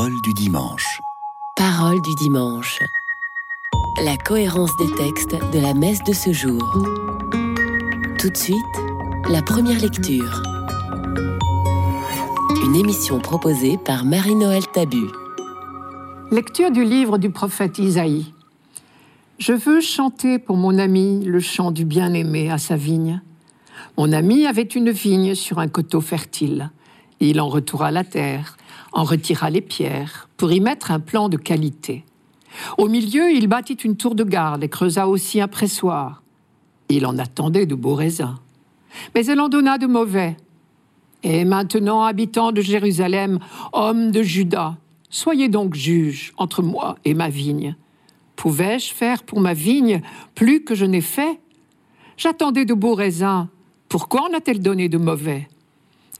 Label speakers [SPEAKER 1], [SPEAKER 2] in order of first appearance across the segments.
[SPEAKER 1] Parole du dimanche.
[SPEAKER 2] Parole du dimanche. La cohérence des textes de la messe de ce jour. Tout de suite, la première lecture. Une émission proposée par Marie-Noël Tabu.
[SPEAKER 3] Lecture du livre du prophète Isaïe. Je veux chanter pour mon ami le chant du bien-aimé à sa vigne. Mon ami avait une vigne sur un coteau fertile. Il en retourna la terre, en retira les pierres, pour y mettre un plan de qualité. Au milieu, il bâtit une tour de garde et creusa aussi un pressoir. Il en attendait de beaux raisins. Mais elle en donna de mauvais. Et maintenant, habitants de Jérusalem, hommes de Juda, soyez donc juges entre moi et ma vigne. Pouvais-je faire pour ma vigne plus que je n'ai fait? J'attendais de beaux raisins. Pourquoi en a-t-elle donné de mauvais?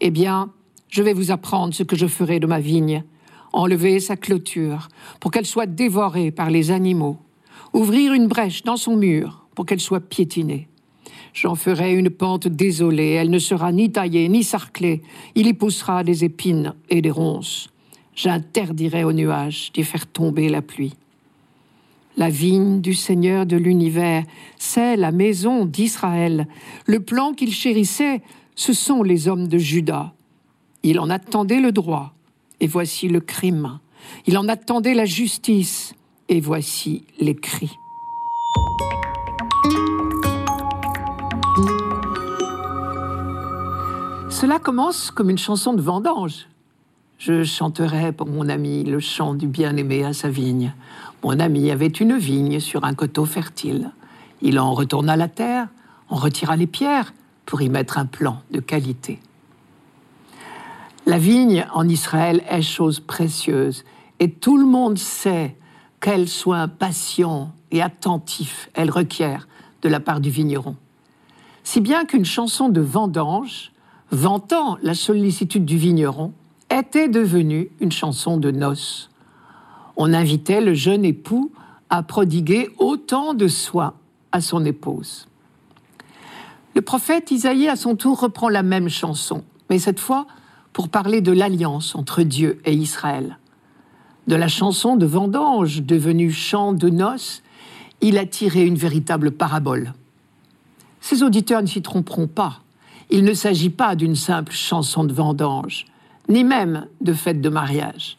[SPEAKER 3] Eh bien, je vais vous apprendre ce que je ferai de ma vigne. Enlever sa clôture pour qu'elle soit dévorée par les animaux. Ouvrir une brèche dans son mur pour qu'elle soit piétinée. J'en ferai une pente désolée, elle ne sera ni taillée ni sarclée, il y poussera des épines et des ronces. J'interdirai aux nuages d'y faire tomber la pluie. La vigne du Seigneur de l'univers, c'est la maison d'Israël. Le plan qu'il chérissait, ce sont les hommes de Juda. Il en attendait le droit, et voici le crime. Il en attendait la justice, et voici les cris. Cela commence comme une chanson de vendange. Je chanterai pour mon ami le chant du bien-aimé à sa vigne. Mon ami avait une vigne sur un coteau fertile. Il en retourna la terre, en retira les pierres pour y mettre un plan de qualité. La vigne en Israël est chose précieuse et tout le monde sait quel soin patient et attentif elle requiert de la part du vigneron. Si bien qu'une chanson de vendange, vantant la sollicitude du vigneron, était devenue une chanson de noces on invitait le jeune époux à prodiguer autant de soins à son épouse. Le prophète Isaïe, à son tour, reprend la même chanson, mais cette fois pour parler de l'alliance entre Dieu et Israël. De la chanson de vendange devenue chant de noces, il a tiré une véritable parabole. Ses auditeurs ne s'y tromperont pas. Il ne s'agit pas d'une simple chanson de vendange, ni même de fête de mariage.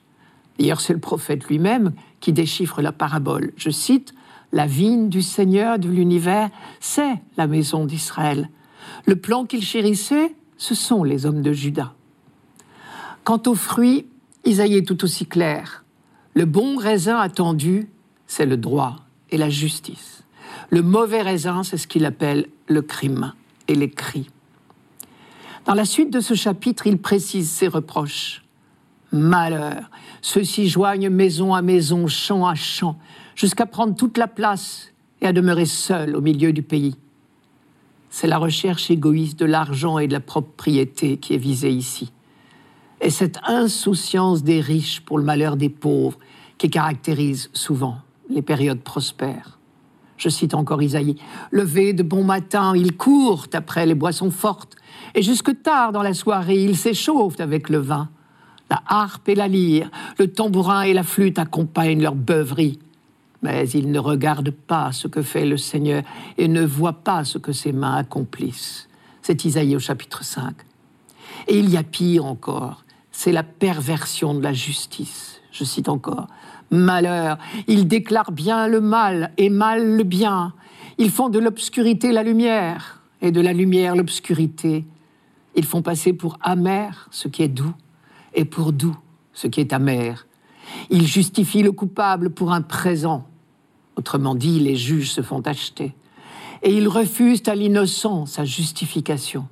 [SPEAKER 3] D'ailleurs, c'est le prophète lui-même qui déchiffre la parabole. Je cite, La vigne du Seigneur de l'univers, c'est la maison d'Israël. Le plan qu'il chérissait, ce sont les hommes de Juda. Quant aux fruits, Isaïe est tout aussi clair. Le bon raisin attendu, c'est le droit et la justice. Le mauvais raisin, c'est ce qu'il appelle le crime et les cris. Dans la suite de ce chapitre, il précise ses reproches. Malheur, ceux-ci joignent maison à maison, champ à champ, jusqu'à prendre toute la place et à demeurer seuls au milieu du pays. C'est la recherche égoïste de l'argent et de la propriété qui est visée ici. Et cette insouciance des riches pour le malheur des pauvres qui caractérise souvent les périodes prospères. Je cite encore Isaïe. Levé de bon matin, ils courent après les boissons fortes, et jusque tard dans la soirée, ils s'échauffent avec le vin. La harpe et la lyre, le tambourin et la flûte accompagnent leur beuverie. Mais ils ne regardent pas ce que fait le Seigneur et ne voient pas ce que ses mains accomplissent. C'est Isaïe au chapitre 5. Et il y a pire encore, c'est la perversion de la justice. Je cite encore. Malheur, ils déclarent bien le mal et mal le bien. Ils font de l'obscurité la lumière et de la lumière l'obscurité. Ils font passer pour amer ce qui est doux et pour doux ce qui est amer. Il justifie le coupable pour un présent. Autrement dit, les juges se font acheter. Et ils refusent à l'innocent sa justification.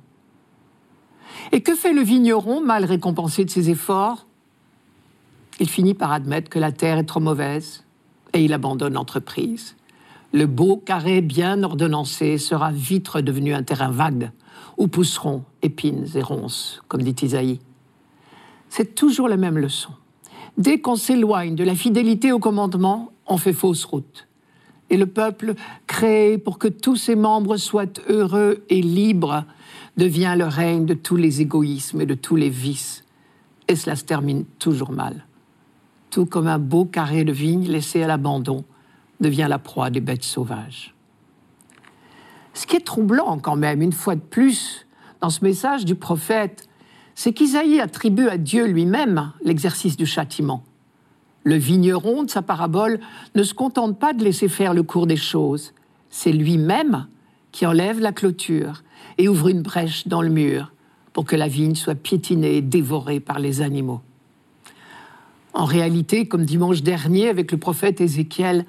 [SPEAKER 3] Et que fait le vigneron, mal récompensé de ses efforts? Il finit par admettre que la terre est trop mauvaise et il abandonne l'entreprise. Le beau carré bien ordonnancé sera vite redevenu un terrain vague où pousseront épines et ronces, comme dit Isaïe c'est toujours la même leçon. Dès qu'on s'éloigne de la fidélité au commandement, on fait fausse route. Et le peuple, créé pour que tous ses membres soient heureux et libres, devient le règne de tous les égoïsmes et de tous les vices. Et cela se termine toujours mal. tout comme un beau carré de vigne laissé à l'abandon devient la proie des bêtes sauvages. Ce qui est troublant quand même, une fois de plus, dans ce message du prophète, c'est qu'Isaïe attribue à Dieu lui-même l'exercice du châtiment. Le vigneron de sa parabole ne se contente pas de laisser faire le cours des choses, c'est lui-même qui enlève la clôture et ouvre une brèche dans le mur pour que la vigne soit piétinée et dévorée par les animaux. En réalité, comme dimanche dernier avec le prophète Ézéchiel,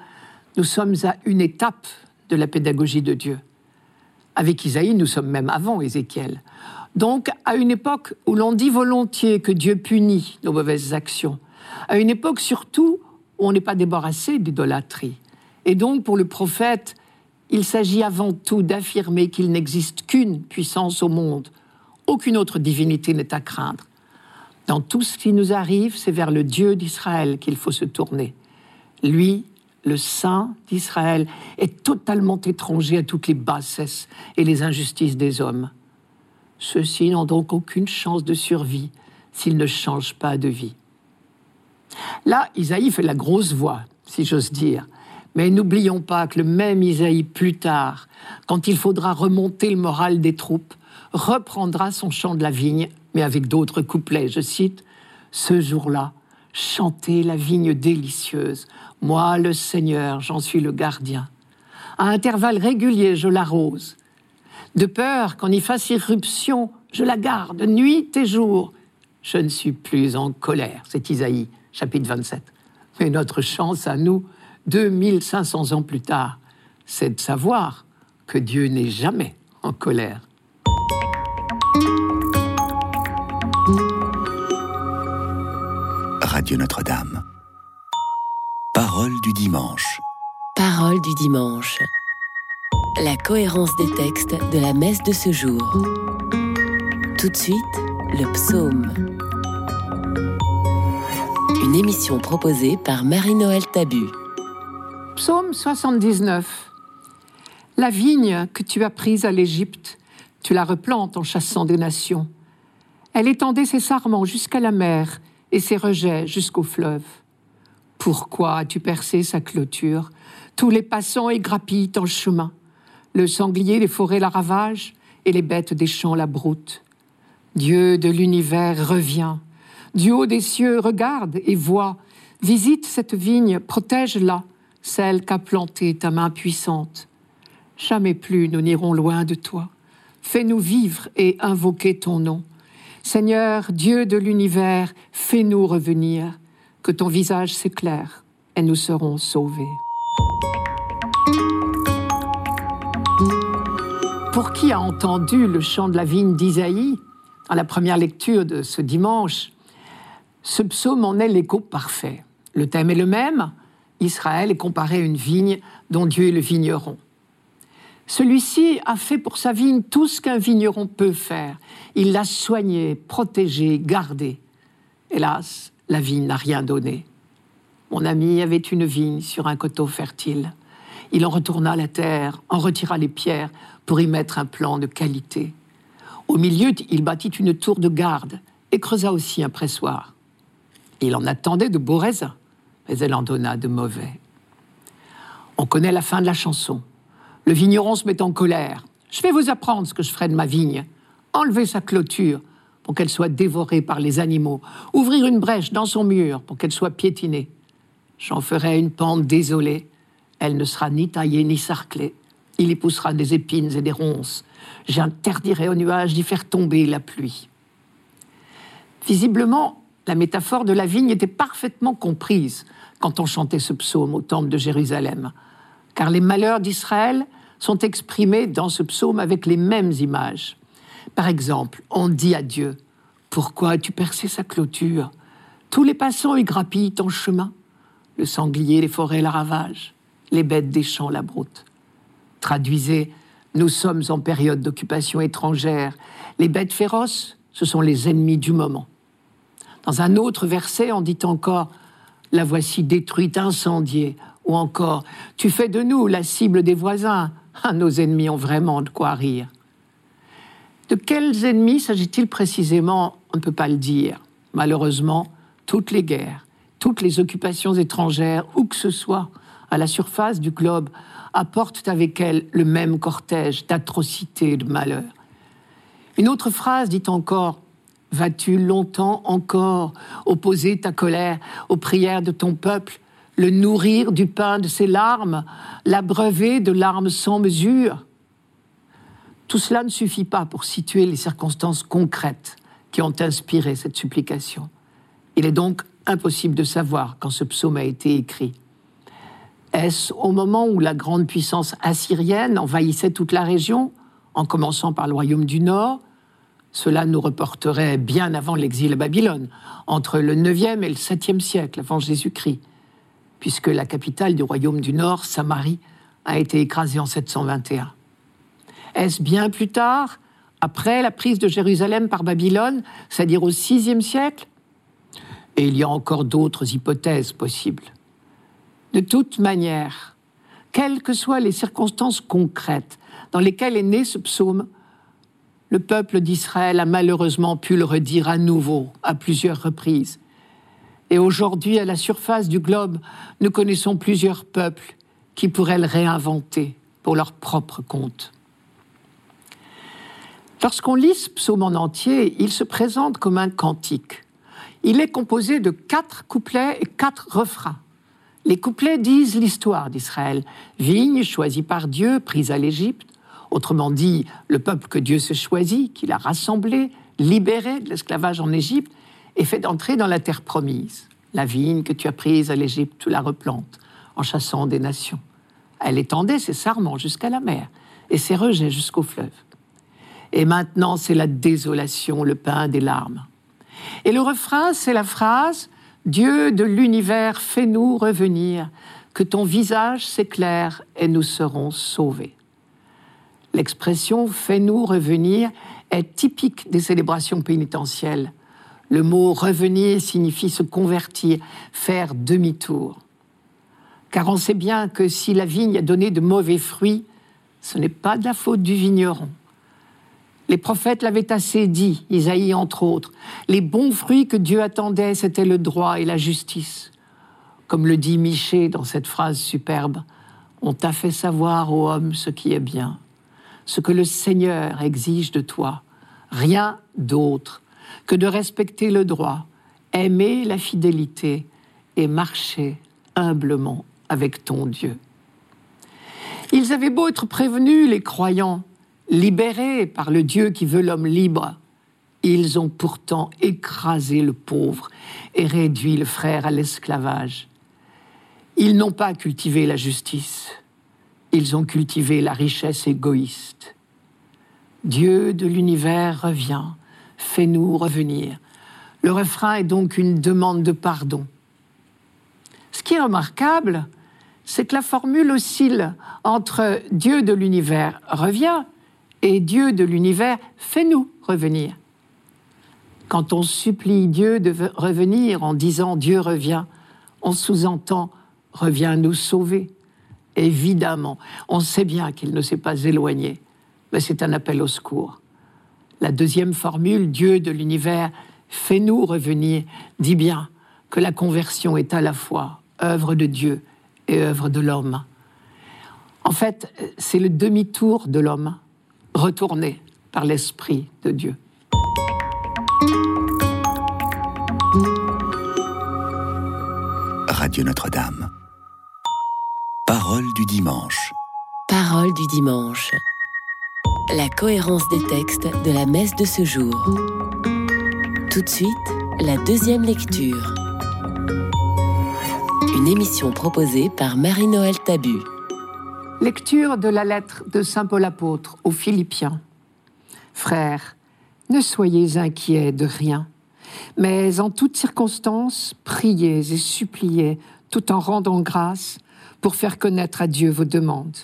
[SPEAKER 3] nous sommes à une étape de la pédagogie de Dieu. Avec Isaïe, nous sommes même avant Ézéchiel. Donc, à une époque où l'on dit volontiers que Dieu punit nos mauvaises actions, à une époque surtout où on n'est pas débarrassé d'idolâtrie. Et donc, pour le prophète, il s'agit avant tout d'affirmer qu'il n'existe qu'une puissance au monde. Aucune autre divinité n'est à craindre. Dans tout ce qui nous arrive, c'est vers le Dieu d'Israël qu'il faut se tourner. Lui, le Saint d'Israël, est totalement étranger à toutes les bassesses et les injustices des hommes. Ceux-ci n'ont donc aucune chance de survie s'ils ne changent pas de vie. Là, Isaïe fait la grosse voix, si j'ose dire. Mais n'oublions pas que le même Isaïe, plus tard, quand il faudra remonter le moral des troupes, reprendra son chant de la vigne, mais avec d'autres couplets. Je cite Ce jour-là, chantez la vigne délicieuse. Moi, le Seigneur, j'en suis le gardien. À intervalles réguliers, je l'arrose. De peur qu'en y fasse irruption, je la garde nuit et jour. Je ne suis plus en colère. C'est Isaïe, chapitre 27. Mais notre chance à nous, 2500 ans plus tard, c'est de savoir que Dieu n'est jamais en colère.
[SPEAKER 1] Radio Notre-Dame. Parole du dimanche.
[SPEAKER 2] Parole du dimanche. La cohérence des textes de la messe de ce jour. Tout de suite, le psaume. Une émission proposée par Marie-Noël Tabu.
[SPEAKER 3] Psaume 79. La vigne que tu as prise à l'Égypte, tu la replantes en chassant des nations. Elle étendait ses sarments jusqu'à la mer et ses rejets jusqu'au fleuve. Pourquoi as-tu percé sa clôture? Tous les passants égrappillent en chemin. Le sanglier des forêts la ravage et les bêtes des champs la broutent. Dieu de l'univers revient. Du haut des cieux, regarde et vois. Visite cette vigne, protège-la celle qu'a plantée ta main puissante. Jamais plus nous n'irons loin de toi. Fais-nous vivre et invoquer ton nom. Seigneur, Dieu de l'univers, fais-nous revenir, que ton visage s'éclaire et nous serons sauvés. Pour qui a entendu le chant de la vigne d'Isaïe à la première lecture de ce dimanche, ce psaume en est l'écho parfait. Le thème est le même, Israël est comparé à une vigne dont Dieu est le vigneron. Celui-ci a fait pour sa vigne tout ce qu'un vigneron peut faire. Il l'a soignée, protégée, gardée. Hélas, la vigne n'a rien donné. Mon ami avait une vigne sur un coteau fertile. Il en retourna la terre, en retira les pierres pour y mettre un plan de qualité. Au milieu, il bâtit une tour de garde et creusa aussi un pressoir. Il en attendait de beaux raisins elle en donna de mauvais. On connaît la fin de la chanson. Le vigneron se met en colère. Je vais vous apprendre ce que je ferai de ma vigne. Enlever sa clôture pour qu'elle soit dévorée par les animaux. Ouvrir une brèche dans son mur pour qu'elle soit piétinée. J'en ferai une pente désolée. Elle ne sera ni taillée ni sarclée. Il y poussera des épines et des ronces. J'interdirai aux nuages d'y faire tomber la pluie. Visiblement, la métaphore de la vigne était parfaitement comprise quand on chantait ce psaume au temple de Jérusalem, car les malheurs d'Israël sont exprimés dans ce psaume avec les mêmes images. Par exemple, on dit à Dieu, Pourquoi as-tu percé sa clôture? Tous les passants y grappillent ton chemin. Le sanglier les forêts la ravagent, les bêtes des champs la broutent. Traduisez, nous sommes en période d'occupation étrangère. Les bêtes féroces, ce sont les ennemis du moment. Dans un autre verset, on dit encore La voici détruite, incendiée, ou encore Tu fais de nous la cible des voisins. Ah, nos ennemis ont vraiment de quoi rire. De quels ennemis s'agit-il précisément? On ne peut pas le dire. Malheureusement, toutes les guerres, toutes les occupations étrangères, où que ce soit, à la surface du globe, apportent avec elles le même cortège d'atrocités et de malheurs. Une autre phrase dit encore Vas-tu longtemps encore opposer ta colère aux prières de ton peuple, le nourrir du pain de ses larmes, l'abreuver de larmes sans mesure? Tout cela ne suffit pas pour situer les circonstances concrètes qui ont inspiré cette supplication. Il est donc impossible de savoir quand ce psaume a été écrit. Est-ce au moment où la grande puissance assyrienne envahissait toute la région, en commençant par le royaume du Nord Cela nous reporterait bien avant l'exil à Babylone, entre le 9e et le 7e siècle avant Jésus-Christ, puisque la capitale du royaume du Nord, Samarie, a été écrasée en 721. Est-ce bien plus tard, après la prise de Jérusalem par Babylone, c'est-à-dire au VIe siècle? Et il y a encore d'autres hypothèses possibles. De toute manière, quelles que soient les circonstances concrètes dans lesquelles est né ce psaume, le peuple d'Israël a malheureusement pu le redire à nouveau à plusieurs reprises. Et aujourd'hui, à la surface du globe, nous connaissons plusieurs peuples qui pourraient le réinventer pour leur propre compte. Lorsqu'on lit ce psaume en entier, il se présente comme un cantique. Il est composé de quatre couplets et quatre refrains. Les couplets disent l'histoire d'Israël. Vigne choisie par Dieu, prise à l'Égypte. Autrement dit, le peuple que Dieu s'est choisi, qu'il a rassemblé, libéré de l'esclavage en Égypte et fait entrer dans la terre promise. La vigne que tu as prise à l'Égypte, tu la replantes en chassant des nations. Elle étendait ses sarments jusqu'à la mer et ses rejets jusqu'au fleuve. Et maintenant, c'est la désolation, le pain des larmes. Et le refrain, c'est la phrase Dieu de l'univers, fais-nous revenir, que ton visage s'éclaire et nous serons sauvés. L'expression fais-nous revenir est typique des célébrations pénitentielles. Le mot revenir signifie se convertir, faire demi-tour. Car on sait bien que si la vigne a donné de mauvais fruits, ce n'est pas de la faute du vigneron. Les prophètes l'avaient assez dit, Isaïe entre autres. Les bons fruits que Dieu attendait, c'était le droit et la justice. Comme le dit Miché dans cette phrase superbe, on t'a fait savoir, ô homme, ce qui est bien, ce que le Seigneur exige de toi, rien d'autre que de respecter le droit, aimer la fidélité et marcher humblement avec ton Dieu. Ils avaient beau être prévenus, les croyants, libérés par le Dieu qui veut l'homme libre, ils ont pourtant écrasé le pauvre et réduit le frère à l'esclavage. Ils n'ont pas cultivé la justice, ils ont cultivé la richesse égoïste. Dieu de l'univers revient, fais-nous revenir. Le refrain est donc une demande de pardon. Ce qui est remarquable, c'est que la formule oscille entre Dieu de l'univers revient et Dieu de l'univers, fais-nous revenir. Quand on supplie Dieu de revenir en disant Dieu revient, on sous-entend reviens nous sauver. Évidemment, on sait bien qu'il ne s'est pas éloigné, mais c'est un appel au secours. La deuxième formule, Dieu de l'univers, fais-nous revenir, dit bien que la conversion est à la fois œuvre de Dieu et œuvre de l'homme. En fait, c'est le demi-tour de l'homme retourné par l'Esprit de Dieu.
[SPEAKER 1] Radio Notre-Dame. Parole du dimanche.
[SPEAKER 2] Parole du dimanche. La cohérence des textes de la messe de ce jour. Tout de suite, la deuxième lecture. Une émission proposée par Marie-Noël Tabu.
[SPEAKER 3] Lecture de la lettre de Saint Paul apôtre aux Philippiens. Frères, ne soyez inquiets de rien, mais en toutes circonstances, priez et suppliez tout en rendant grâce pour faire connaître à Dieu vos demandes.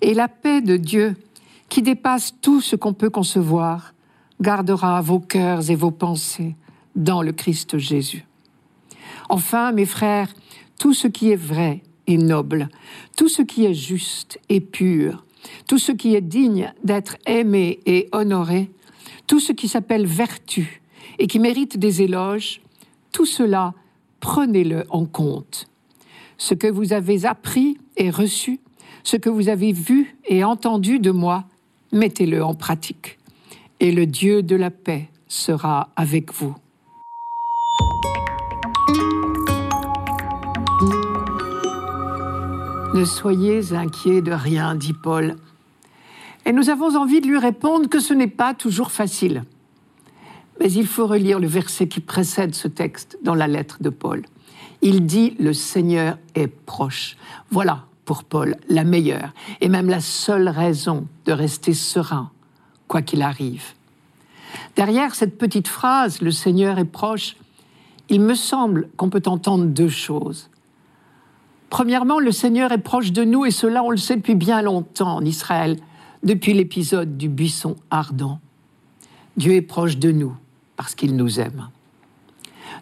[SPEAKER 3] Et la paix de Dieu, qui dépasse tout ce qu'on peut concevoir, gardera vos cœurs et vos pensées dans le Christ Jésus. Enfin, mes frères, tout ce qui est vrai, et noble, tout ce qui est juste et pur, tout ce qui est digne d'être aimé et honoré, tout ce qui s'appelle vertu et qui mérite des éloges, tout cela, prenez-le en compte. Ce que vous avez appris et reçu, ce que vous avez vu et entendu de moi, mettez-le en pratique. Et le Dieu de la paix sera avec vous. Ne soyez inquiets de rien, dit Paul. Et nous avons envie de lui répondre que ce n'est pas toujours facile. Mais il faut relire le verset qui précède ce texte dans la lettre de Paul. Il dit Le Seigneur est proche. Voilà, pour Paul, la meilleure et même la seule raison de rester serein, quoi qu'il arrive. Derrière cette petite phrase, Le Seigneur est proche, il me semble qu'on peut entendre deux choses. Premièrement, le Seigneur est proche de nous et cela on le sait depuis bien longtemps en Israël, depuis l'épisode du buisson ardent. Dieu est proche de nous parce qu'il nous aime.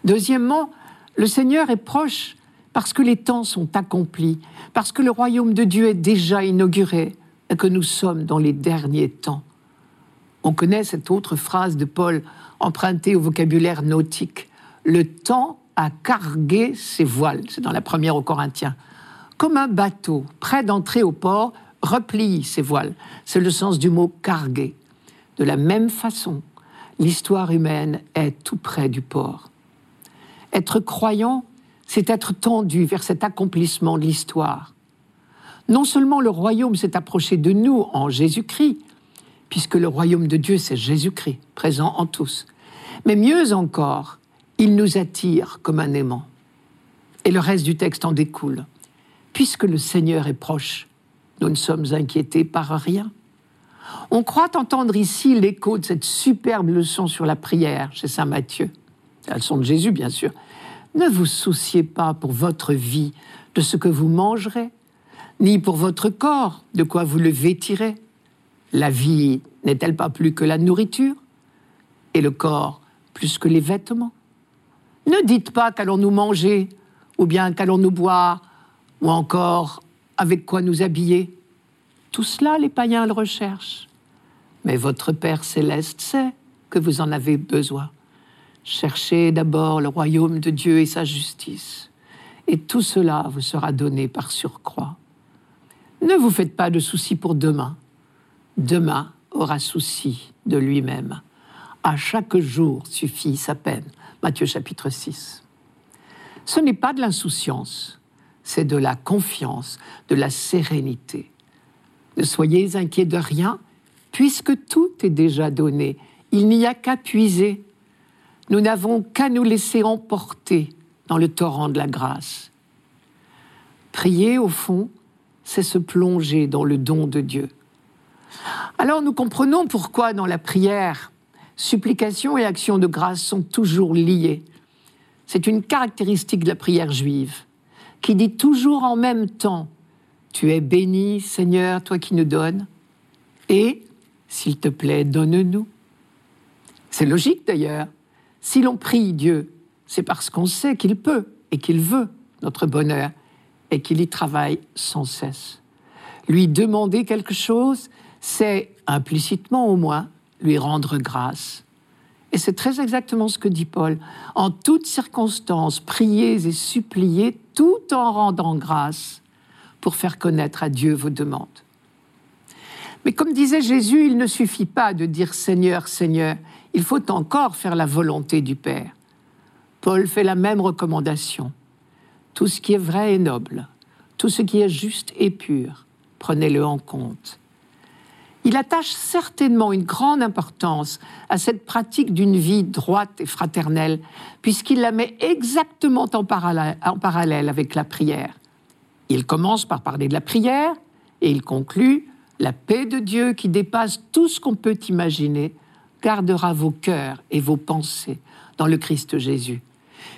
[SPEAKER 3] Deuxièmement, le Seigneur est proche parce que les temps sont accomplis, parce que le royaume de Dieu est déjà inauguré et que nous sommes dans les derniers temps. On connaît cette autre phrase de Paul empruntée au vocabulaire nautique. Le temps a cargué ses voiles. C'est dans la première aux Corinthiens. Comme un bateau prêt d'entrer au port replie ses voiles. C'est le sens du mot carguer. De la même façon, l'histoire humaine est tout près du port. Être croyant, c'est être tendu vers cet accomplissement de l'histoire. Non seulement le royaume s'est approché de nous en Jésus-Christ, puisque le royaume de Dieu, c'est Jésus-Christ, présent en tous, mais mieux encore, il nous attire comme un aimant. Et le reste du texte en découle. Puisque le Seigneur est proche, nous ne sommes inquiétés par rien. On croit entendre ici l'écho de cette superbe leçon sur la prière chez Saint Matthieu. La leçon de Jésus, bien sûr. Ne vous souciez pas pour votre vie de ce que vous mangerez, ni pour votre corps de quoi vous le vêtirez. La vie n'est-elle pas plus que la nourriture Et le corps plus que les vêtements? Ne dites pas qu'allons-nous manger, ou bien qu'allons-nous boire, ou encore avec quoi nous habiller. Tout cela, les païens le recherchent. Mais votre Père céleste sait que vous en avez besoin. Cherchez d'abord le royaume de Dieu et sa justice, et tout cela vous sera donné par surcroît. Ne vous faites pas de soucis pour demain. Demain aura souci de lui-même. À chaque jour suffit sa peine. Matthieu chapitre 6. Ce n'est pas de l'insouciance, c'est de la confiance, de la sérénité. Ne soyez inquiets de rien, puisque tout est déjà donné. Il n'y a qu'à puiser. Nous n'avons qu'à nous laisser emporter dans le torrent de la grâce. Prier, au fond, c'est se plonger dans le don de Dieu. Alors nous comprenons pourquoi dans la prière, supplication et action de grâce sont toujours liées. C'est une caractéristique de la prière juive, qui dit toujours en même temps tu es béni, Seigneur, toi qui nous donnes, et, s'il te plaît, donne-nous. C'est logique d'ailleurs. Si l'on prie Dieu, c'est parce qu'on sait qu'il peut et qu'il veut notre bonheur et qu'il y travaille sans cesse. Lui demander quelque chose, c'est implicitement au moins lui rendre grâce. Et c'est très exactement ce que dit Paul. En toutes circonstances, priez et suppliez tout en rendant grâce pour faire connaître à Dieu vos demandes. Mais comme disait Jésus, il ne suffit pas de dire Seigneur, Seigneur, il faut encore faire la volonté du Père. Paul fait la même recommandation. Tout ce qui est vrai et noble, tout ce qui est juste et pur, prenez-le en compte. Il attache certainement une grande importance à cette pratique d'une vie droite et fraternelle, puisqu'il la met exactement en parallèle, avec la prière. Il commence par parler de la prière et il conclut La paix de Dieu qui dépasse tout ce qu'on peut imaginer gardera vos cœurs et vos pensées dans le Christ Jésus.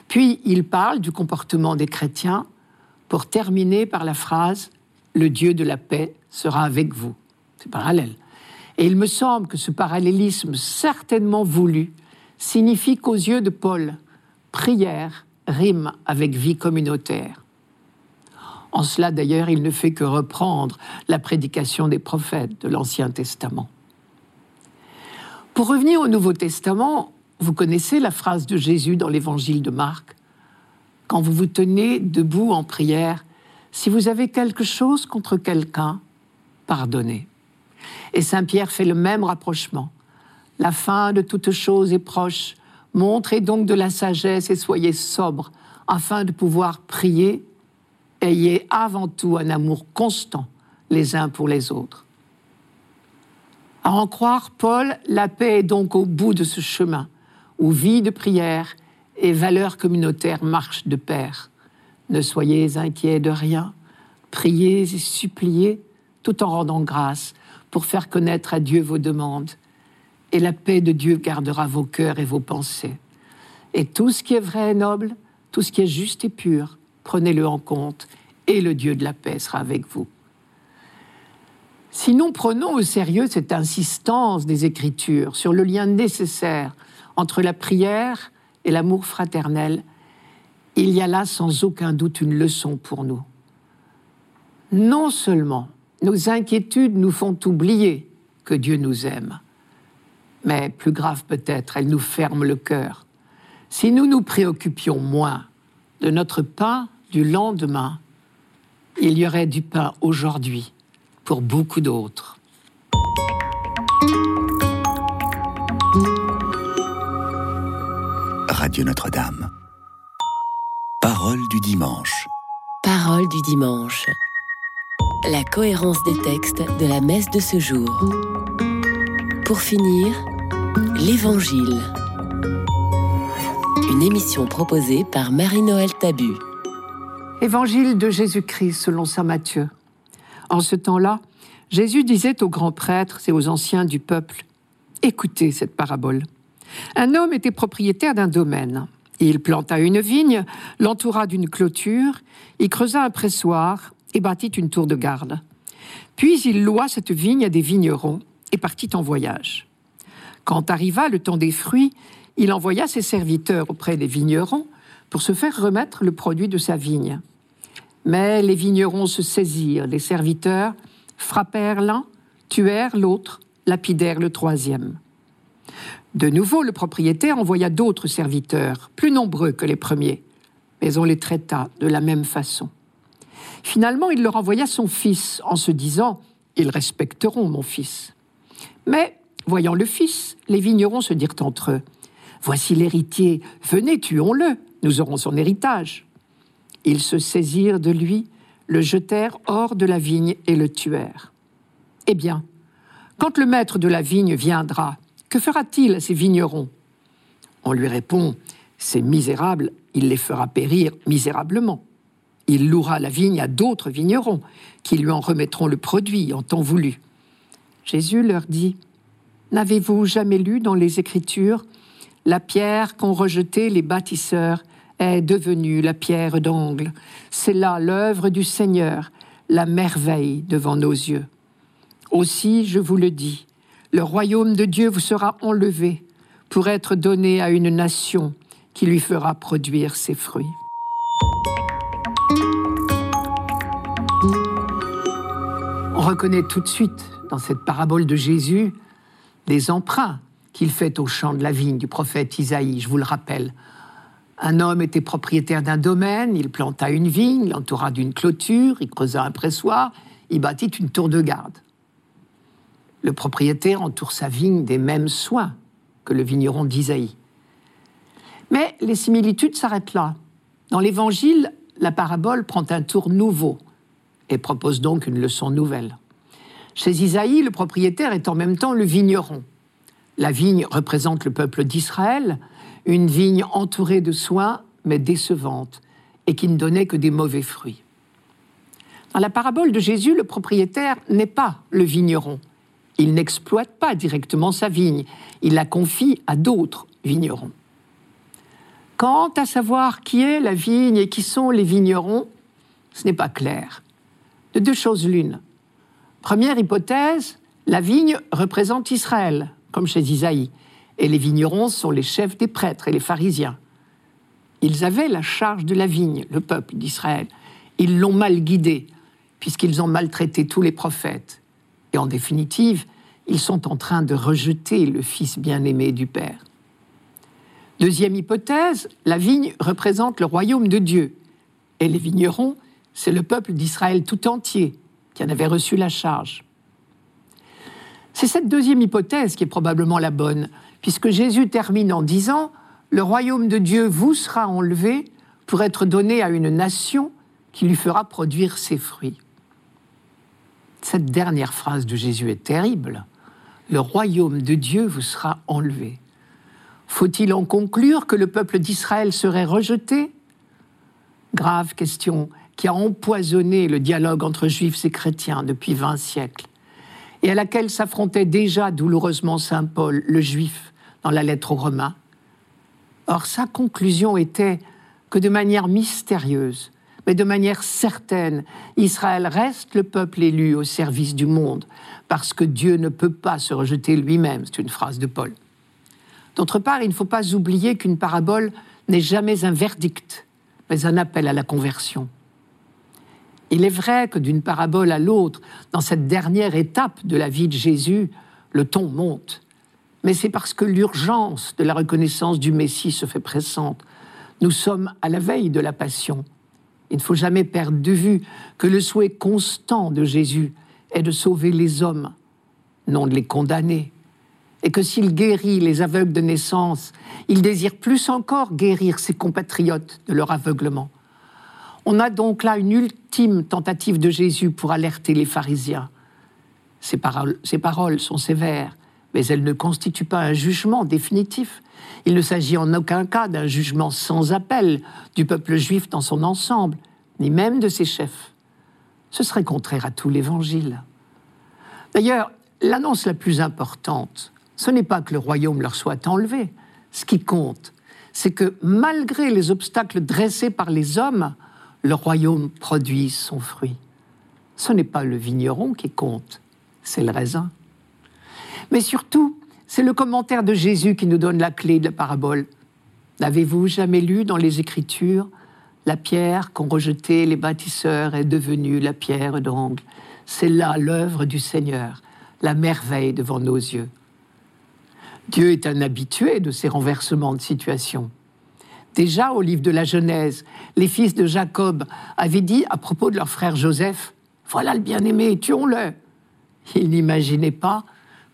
[SPEAKER 3] Puis il parle du comportement des chrétiens pour terminer par la phrase Le Dieu de la paix sera avec vous. C'est parallèle. Et il me semble que ce parallélisme certainement voulu signifie qu'aux yeux de Paul, prière rime avec vie communautaire. En cela, d'ailleurs, il ne fait que reprendre la prédication des prophètes de l'Ancien Testament. Pour revenir au Nouveau Testament, vous connaissez la phrase de Jésus dans l'Évangile de Marc? quand vous vous tenez debout en prière, si vous avez quelque chose contre quelqu'un, pardonnez. Et Saint Pierre fait le même rapprochement. La fin de toute chose est proche. Montrez donc de la sagesse et soyez sobres, afin de pouvoir prier. Ayez avant tout un amour constant les uns pour les autres. À en croire Paul, la paix est donc au bout de ce chemin, où vie de prière et valeurs communautaires marchent de pair. Ne soyez inquiets de rien, priez et suppliez tout en rendant grâce pour faire connaître à Dieu vos demandes. Et la paix de Dieu gardera vos cœurs et vos pensées. Et tout ce qui est vrai et noble, tout ce qui est juste et pur, prenez-le en compte, et le Dieu de la paix sera avec vous. Sinon, prenons au sérieux cette insistance des Écritures sur le lien nécessaire entre la prière et l'amour fraternel. Il y a là sans aucun doute une leçon pour nous. Non seulement nos inquiétudes nous font oublier que Dieu nous aime, mais plus grave peut-être, elles nous ferment le cœur. Si nous nous préoccupions moins de notre pain du lendemain, il y aurait du pain aujourd'hui pour beaucoup d'autres.
[SPEAKER 1] Radio Notre-Dame. Parole du dimanche.
[SPEAKER 2] Parole du dimanche. La cohérence des textes de la messe de ce jour. Pour finir, l'Évangile. Une émission proposée par Marie-Noël Tabu.
[SPEAKER 3] Évangile de Jésus-Christ selon saint Matthieu. En ce temps-là, Jésus disait aux grands prêtres et aux anciens du peuple, Écoutez cette parabole. Un homme était propriétaire d'un domaine. Il planta une vigne, l'entoura d'une clôture, y creusa un pressoir et bâtit une tour de garde. Puis il loua cette vigne à des vignerons et partit en voyage. Quand arriva le temps des fruits, il envoya ses serviteurs auprès des vignerons pour se faire remettre le produit de sa vigne. Mais les vignerons se saisirent, les serviteurs frappèrent l'un, tuèrent l'autre, lapidèrent le troisième. De nouveau, le propriétaire envoya d'autres serviteurs, plus nombreux que les premiers, mais on les traita de la même façon. Finalement, il leur envoya son fils en se disant Ils respecteront mon fils. Mais, voyant le fils, les vignerons se dirent entre eux Voici l'héritier, venez, tuons-le, nous aurons son héritage. Ils se saisirent de lui, le jetèrent hors de la vigne et le tuèrent. Eh bien, quand le maître de la vigne viendra, que fera-t-il à ces vignerons? On lui répond, Ces misérables, il les fera périr misérablement. Il louera la vigne à d'autres vignerons, qui lui en remettront le produit en temps voulu. Jésus leur dit, N'avez-vous jamais lu dans les Écritures la pierre qu'ont rejetée les bâtisseurs est devenue la pierre d'angle. C'est là l'œuvre du Seigneur, la merveille devant nos yeux. Aussi, je vous le dis, le royaume de Dieu vous sera enlevé pour être donné à une nation qui lui fera produire ses fruits. On reconnaît tout de suite dans cette parabole de Jésus les emprunts qu'il fait au champ de la vigne du prophète Isaïe, je vous le rappelle, un homme était propriétaire d'un domaine, il planta une vigne, l'entoura d'une clôture, il creusa un pressoir, il bâtit une tour de garde. Le propriétaire entoure sa vigne des mêmes soins que le vigneron d'Isaïe. Mais les similitudes s'arrêtent là. Dans l'Évangile, la parabole prend un tour nouveau et propose donc une leçon nouvelle. Chez Isaïe, le propriétaire est en même temps le vigneron. La vigne représente le peuple d'Israël, une vigne entourée de soins, mais décevante, et qui ne donnait que des mauvais fruits. Dans la parabole de Jésus, le propriétaire n'est pas le vigneron. Il n'exploite pas directement sa vigne, il la confie à d'autres vignerons. Quant à savoir qui est la vigne et qui sont les vignerons, ce n'est pas clair. De deux choses l'une. Première hypothèse, la vigne représente Israël, comme chez Isaïe, et les vignerons sont les chefs des prêtres et les pharisiens. Ils avaient la charge de la vigne, le peuple d'Israël. Ils l'ont mal guidé, puisqu'ils ont maltraité tous les prophètes. Et en définitive, ils sont en train de rejeter le Fils bien-aimé du Père. Deuxième hypothèse, la vigne représente le royaume de Dieu. Et les vignerons, c'est le peuple d'Israël tout entier qui en avait reçu la charge. C'est cette deuxième hypothèse qui est probablement la bonne, puisque Jésus termine en disant Le royaume de Dieu vous sera enlevé pour être donné à une nation qui lui fera produire ses fruits. Cette dernière phrase de Jésus est terrible. Le royaume de Dieu vous sera enlevé. Faut-il en conclure que le peuple d'Israël serait rejeté? Grave question qui a empoisonné le dialogue entre juifs et chrétiens depuis vingt siècles, et à laquelle s'affrontait déjà douloureusement Saint Paul, le juif, dans la lettre aux Romains. Or, sa conclusion était que de manière mystérieuse, mais de manière certaine, Israël reste le peuple élu au service du monde, parce que Dieu ne peut pas se rejeter lui-même. C'est une phrase de Paul. D'autre part, il ne faut pas oublier qu'une parabole n'est jamais un verdict, mais un appel à la conversion. Il est vrai que d'une parabole à l'autre, dans cette dernière étape de la vie de Jésus, le ton monte. Mais c'est parce que l'urgence de la reconnaissance du Messie se fait pressante. Nous sommes à la veille de la passion. Il ne faut jamais perdre de vue que le souhait constant de Jésus est de sauver les hommes, non de les condamner et que s'il guérit les aveugles de naissance, il désire plus encore guérir ses compatriotes de leur aveuglement. On a donc là une ultime tentative de Jésus pour alerter les pharisiens. Ces paroles, sont sévères, mais elles ne constituent pas un jugement définitif. Il ne s'agit en aucun cas d'un jugement sans appel du peuple juif dans son ensemble, ni même de ses chefs. Ce serait contraire à tout l'Évangile. D'ailleurs, l'annonce la plus importante, ce n'est pas que le royaume leur soit enlevé. Ce qui compte, c'est que malgré les obstacles dressés par les hommes, le royaume produit son fruit. Ce n'est pas le vigneron qui compte, c'est le raisin. Mais surtout, c'est le commentaire de Jésus qui nous donne la clé de la parabole. N'avez-vous jamais lu dans les Écritures? La pierre qu'ont rejetée les bâtisseurs est devenue la pierre d'angle. C'est là l'œuvre du Seigneur, la merveille devant nos yeux. Dieu est un habitué de ces renversements de situation. Déjà au livre de la Genèse, les fils de Jacob avaient dit à propos de leur frère Joseph, Voilà le bien-aimé, tuons-le. Ils n'imaginaient pas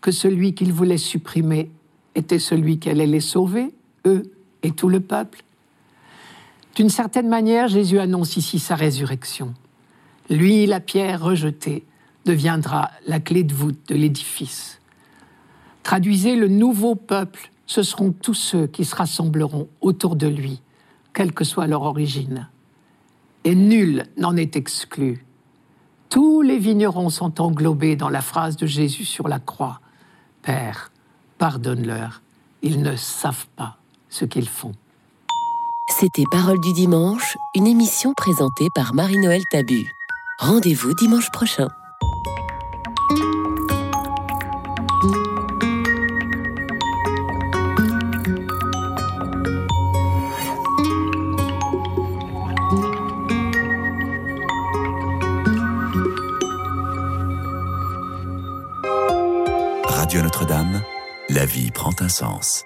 [SPEAKER 3] que celui qu'ils voulaient supprimer était celui qui allait les sauver, eux et tout le peuple. D'une certaine manière, Jésus annonce ici sa résurrection. Lui, la pierre rejetée, deviendra la clé de voûte de l'édifice. Traduisez le nouveau peuple, ce seront tous ceux qui se rassembleront autour de lui, quelle que soit leur origine. Et nul n'en est exclu. Tous les vignerons sont englobés dans la phrase de Jésus sur la croix. Père, pardonne-leur, ils ne savent pas ce qu'ils font.
[SPEAKER 2] C'était Parole du dimanche, une émission présentée par Marie-Noël Tabu. Rendez-vous dimanche prochain.
[SPEAKER 1] Vie prend un sens.